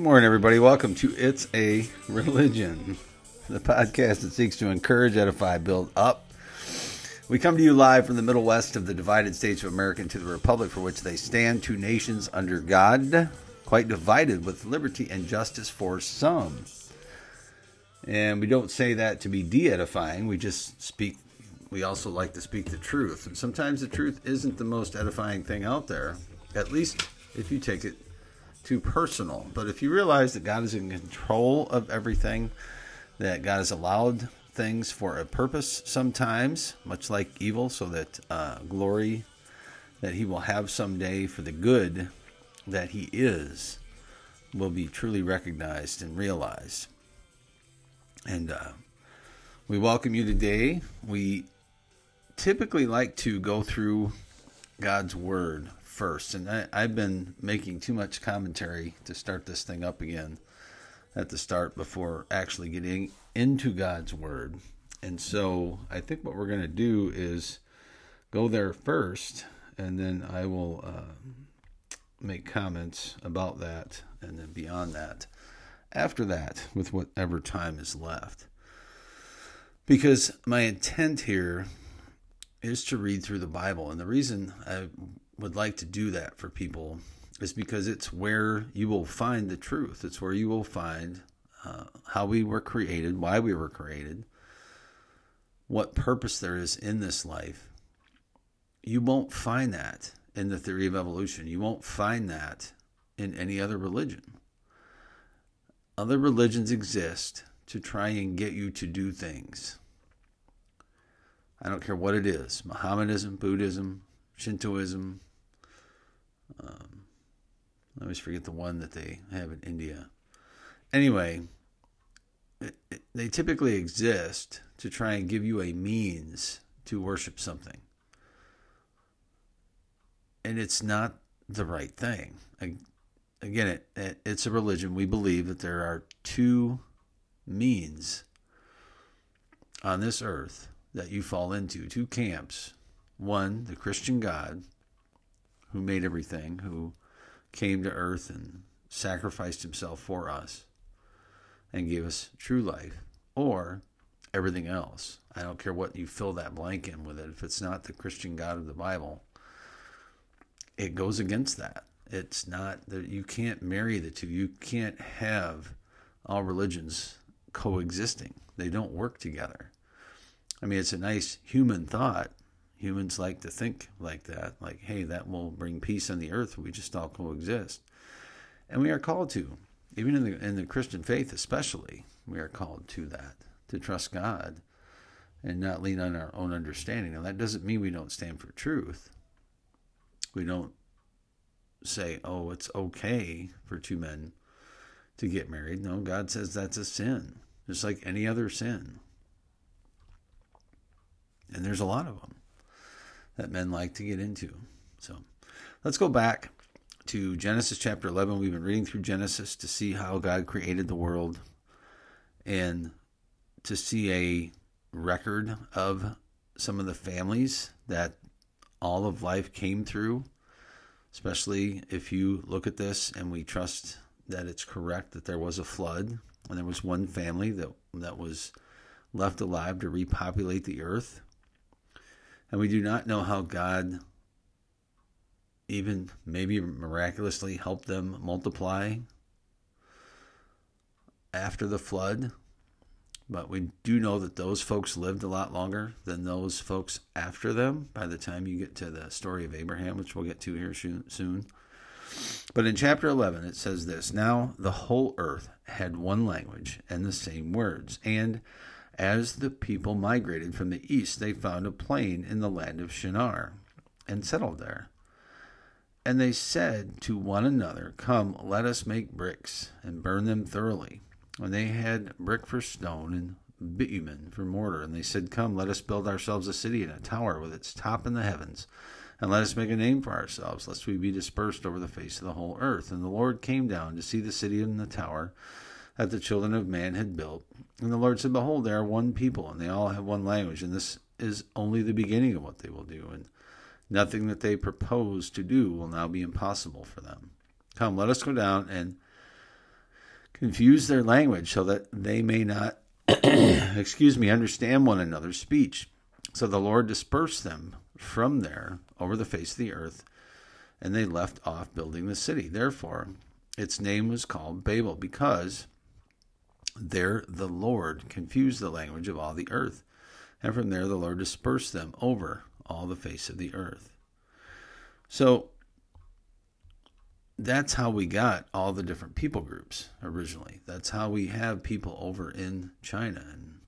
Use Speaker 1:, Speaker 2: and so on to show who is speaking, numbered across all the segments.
Speaker 1: Good morning, everybody. Welcome to It's a Religion, the podcast that seeks to encourage, edify, build up. We come to you live from the Middle West of the divided states of America to the Republic for which they stand, two nations under God, quite divided with liberty and justice for some. And we don't say that to be de edifying, we just speak, we also like to speak the truth. And sometimes the truth isn't the most edifying thing out there, at least if you take it too personal. But if you realize that God is in control of everything, that God has allowed things for a purpose sometimes, much like evil, so that uh, glory that He will have someday for the good that He is will be truly recognized and realized. And uh, we welcome you today. We typically like to go through God's Word first. And I, I've been making too much commentary to start this thing up again at the start before actually getting into God's Word. And so I think what we're going to do is go there first, and then I will uh, make comments about that, and then beyond that, after that, with whatever time is left. Because my intent here is to read through the Bible. And the reason I would like to do that for people is because it's where you will find the truth. It's where you will find uh, how we were created, why we were created, what purpose there is in this life. You won't find that in the theory of evolution. You won't find that in any other religion. Other religions exist to try and get you to do things. I don't care what it is Mohammedanism, Buddhism, Shintoism, um, I always forget the one that they have in India. Anyway, it, it, they typically exist to try and give you a means to worship something. And it's not the right thing. Again, it, it, it's a religion. We believe that there are two means on this earth that you fall into, two camps. One, the Christian God, who made everything, who came to earth and sacrificed himself for us and gave us true life, or everything else. I don't care what you fill that blank in with it. If it's not the Christian God of the Bible, it goes against that. It's not that you can't marry the two. You can't have all religions coexisting. They don't work together. I mean, it's a nice human thought, humans like to think like that like hey that will bring peace on the earth we just all coexist. And we are called to even in the in the christian faith especially we are called to that to trust god and not lean on our own understanding. Now that doesn't mean we don't stand for truth. We don't say oh it's okay for two men to get married. No god says that's a sin just like any other sin. And there's a lot of them that men like to get into. So let's go back to Genesis chapter 11. We've been reading through Genesis to see how God created the world and to see a record of some of the families that all of life came through, especially if you look at this and we trust that it's correct that there was a flood and there was one family that that was left alive to repopulate the earth and we do not know how God even maybe miraculously helped them multiply after the flood. But we do know that those folks lived a lot longer than those folks after them by the time you get to the story of Abraham, which we'll get to here soon. But in chapter 11, it says this Now the whole earth had one language and the same words. And as the people migrated from the east, they found a plain in the land of Shinar and settled there. And they said to one another, Come, let us make bricks and burn them thoroughly. And they had brick for stone and bitumen for mortar. And they said, Come, let us build ourselves a city and a tower with its top in the heavens. And let us make a name for ourselves, lest we be dispersed over the face of the whole earth. And the Lord came down to see the city and the tower that the children of man had built. And the Lord said, Behold, they are one people, and they all have one language, and this is only the beginning of what they will do, and nothing that they propose to do will now be impossible for them. Come, let us go down and confuse their language so that they may not, excuse me, understand one another's speech. So the Lord dispersed them from there over the face of the earth, and they left off building the city. Therefore, its name was called Babel, because there the Lord confused the language of all the earth. And from there the Lord dispersed them over all the face of the earth. So that's how we got all the different people groups originally. That's how we have people over in China and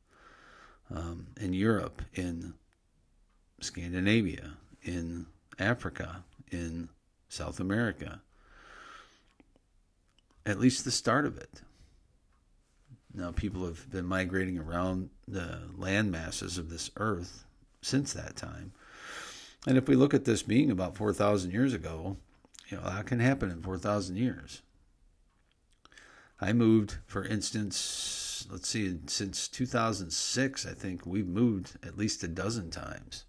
Speaker 1: um, in Europe, in Scandinavia, in Africa, in South America. At least the start of it. Now, people have been migrating around the land masses of this earth since that time. And if we look at this being about 4,000 years ago, you know, that can happen in 4,000 years. I moved, for instance, let's see, since 2006, I think we've moved at least a dozen times.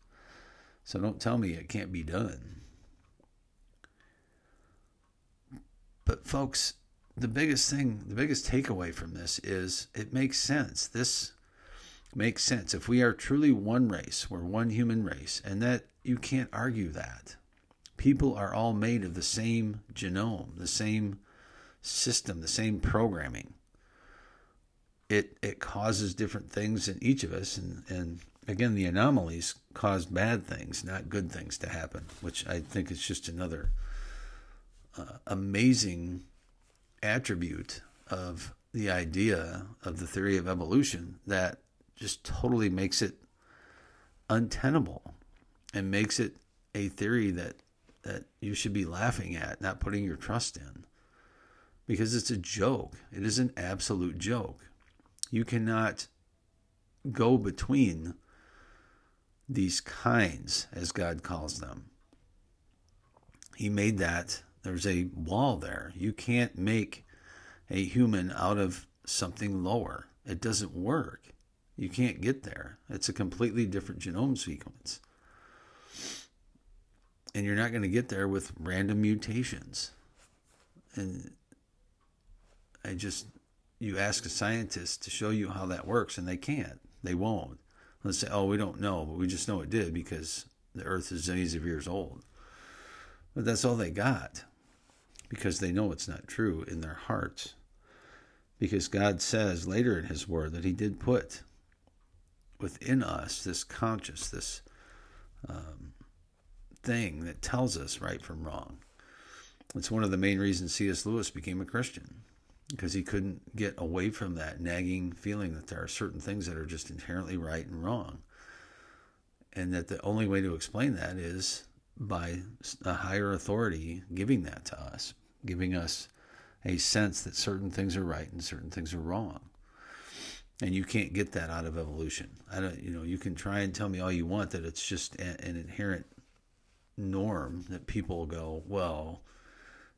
Speaker 1: So don't tell me it can't be done. But, folks, the biggest thing, the biggest takeaway from this is it makes sense. This makes sense. If we are truly one race, we're one human race, and that you can't argue that people are all made of the same genome, the same system, the same programming. It it causes different things in each of us, and and again, the anomalies cause bad things, not good things to happen, which I think is just another uh, amazing attribute of the idea of the theory of evolution that just totally makes it untenable and makes it a theory that that you should be laughing at, not putting your trust in. Because it's a joke. It is an absolute joke. You cannot go between these kinds, as God calls them. He made that. There's a wall there. You can't make a human out of something lower. It doesn't work. You can't get there. It's a completely different genome sequence and you're not going to get there with random mutations. And I just, you ask a scientist to show you how that works, and they can't. They won't. Let's say, oh, we don't know, but we just know it did because the Earth is millions of years old. But that's all they got because they know it's not true in their hearts. Because God says later in His Word that He did put within us this conscious, this um, thing that tells us right from wrong. It's one of the main reasons C.S. Lewis became a Christian because he couldn't get away from that nagging feeling that there are certain things that are just inherently right and wrong. And that the only way to explain that is by a higher authority giving that to us, giving us a sense that certain things are right and certain things are wrong. And you can't get that out of evolution. I don't, you know, you can try and tell me all you want that it's just an inherent norm that people go, well,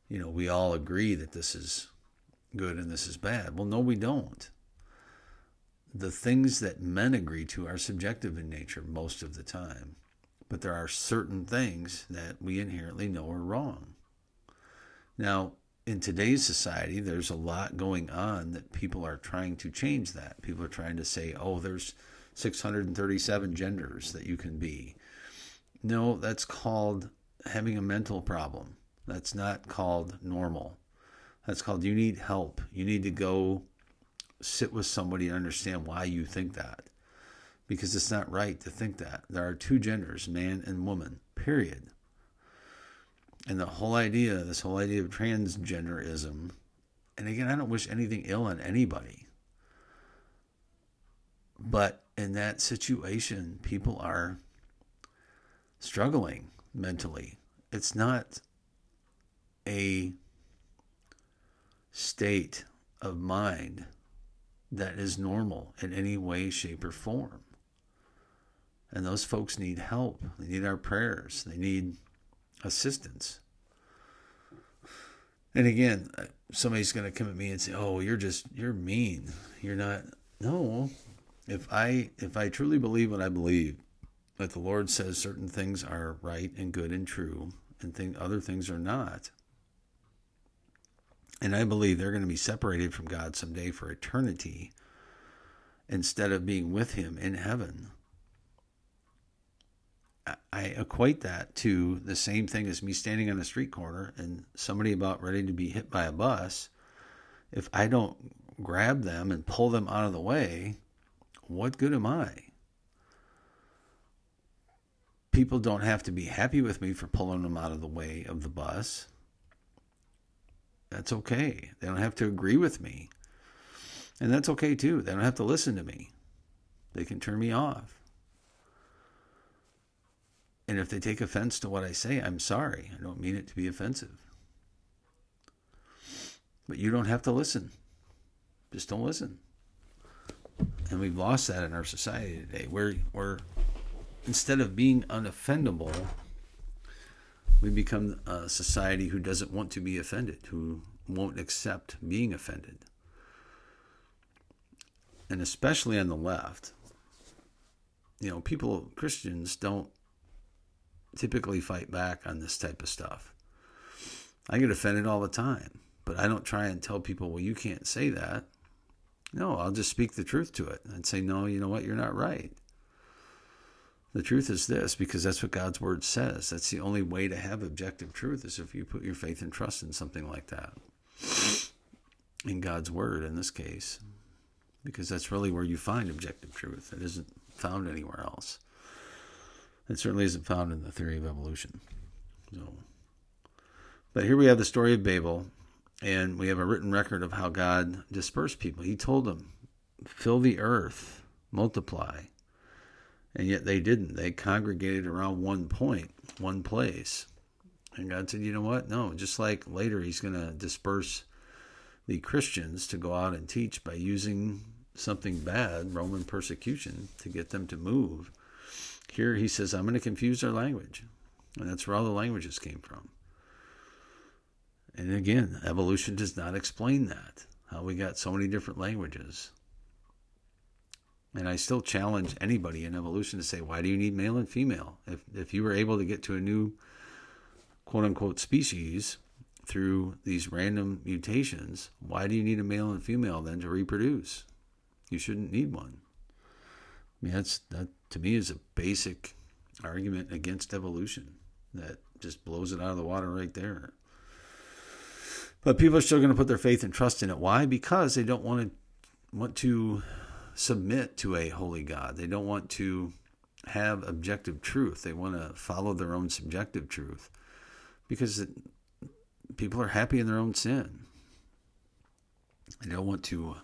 Speaker 1: you know, we all agree that this is good and this is bad. Well, no, we don't. The things that men agree to are subjective in nature most of the time, but there are certain things that we inherently know are wrong. Now, in today's society, there's a lot going on that people are trying to change that. People are trying to say, oh, there's 637 genders that you can be no, that's called having a mental problem. That's not called normal. That's called you need help. You need to go sit with somebody and understand why you think that. Because it's not right to think that. There are two genders, man and woman, period. And the whole idea, this whole idea of transgenderism, and again, I don't wish anything ill on anybody. But in that situation, people are struggling mentally. It's not a state of mind that is normal in any way, shape, or form. And those folks need help. They need our prayers. They need assistance. And again, uh, somebody's going to come at me and say, "Oh, you're just you're mean. You're not." No. If I if I truly believe what I believe, that the Lord says certain things are right and good and true, and think other things are not. And I believe they're going to be separated from God someday for eternity instead of being with Him in heaven. I equate that to the same thing as me standing on a street corner and somebody about ready to be hit by a bus. If I don't grab them and pull them out of the way, what good am I? People don't have to be happy with me for pulling them out of the way of the bus. That's okay. They don't have to agree with me. And that's okay too. They don't have to listen to me. They can turn me off. And if they take offense to what I say, I'm sorry. I don't mean it to be offensive. But you don't have to listen. Just don't listen. And we've lost that in our society today. We're, we're instead of being unoffendable, we become a society who doesn't want to be offended, who won't accept being offended. And especially on the left, you know, people, Christians, don't typically fight back on this type of stuff. I get offended all the time, but I don't try and tell people, well, you can't say that. No, I'll just speak the truth to it and say, no, you know what, you're not right. The truth is this, because that's what God's word says. That's the only way to have objective truth is if you put your faith and trust in something like that. In God's word, in this case, because that's really where you find objective truth. It isn't found anywhere else. It certainly isn't found in the theory of evolution. So, but here we have the story of Babel, and we have a written record of how God dispersed people. He told them, "Fill the earth, multiply," and yet they didn't. They congregated around one point, one place, and God said, "You know what? No. Just like later, He's going to disperse the Christians to go out and teach by using something bad, Roman persecution, to get them to move." Here he says, I'm going to confuse their language. And that's where all the languages came from. And again, evolution does not explain that, how we got so many different languages. And I still challenge anybody in evolution to say, why do you need male and female? If, if you were able to get to a new quote unquote species through these random mutations, why do you need a male and female then to reproduce? You shouldn't need one. I mean, that's that to me is a basic argument against evolution that just blows it out of the water right there. But people are still going to put their faith and trust in it. Why? Because they don't want to want to submit to a holy God. They don't want to have objective truth. They want to follow their own subjective truth because it, people are happy in their own sin. They don't want to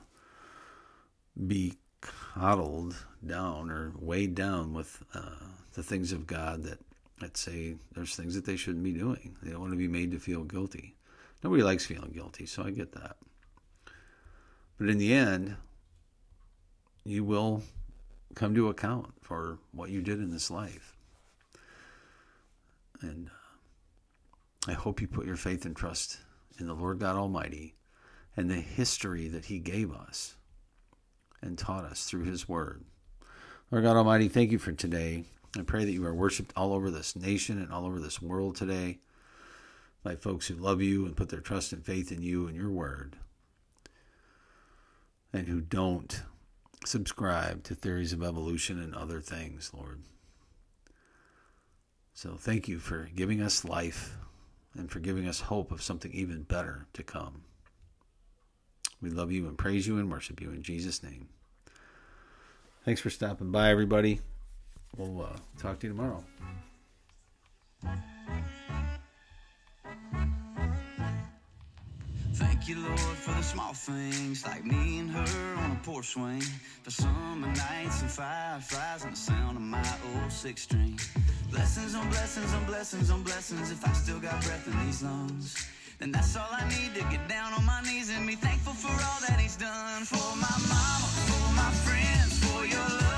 Speaker 1: be coddled down or weighed down with uh, the things of God that that say there's things that they shouldn't be doing. They don't want to be made to feel guilty. Nobody likes feeling guilty, so I get that. But in the end, you will come to account for what you did in this life. And uh, I hope you put your faith and trust in the Lord God Almighty and the history that He gave us and taught us through His Word. Lord God Almighty, thank you for today. I pray that you are worshiped all over this nation and all over this world today by folks who love you and put their trust and faith in you and your Word, and who don't subscribe to theories of evolution and other things, Lord. So thank you for giving us life and for giving us hope of something even better to come. We love you and praise you and worship you in Jesus' name. Thanks for stopping by, everybody. We'll uh, talk to you tomorrow.
Speaker 2: Thank you, Lord, for the small things like me and her on a porch swing. For summer nights and fireflies and the sound of my old six string. Blessings on blessings on blessings on blessings if I still got breath in these lungs. And that's all I need to get down on my knees and be thankful for all that he's done. For my mama, for my friends, for your love.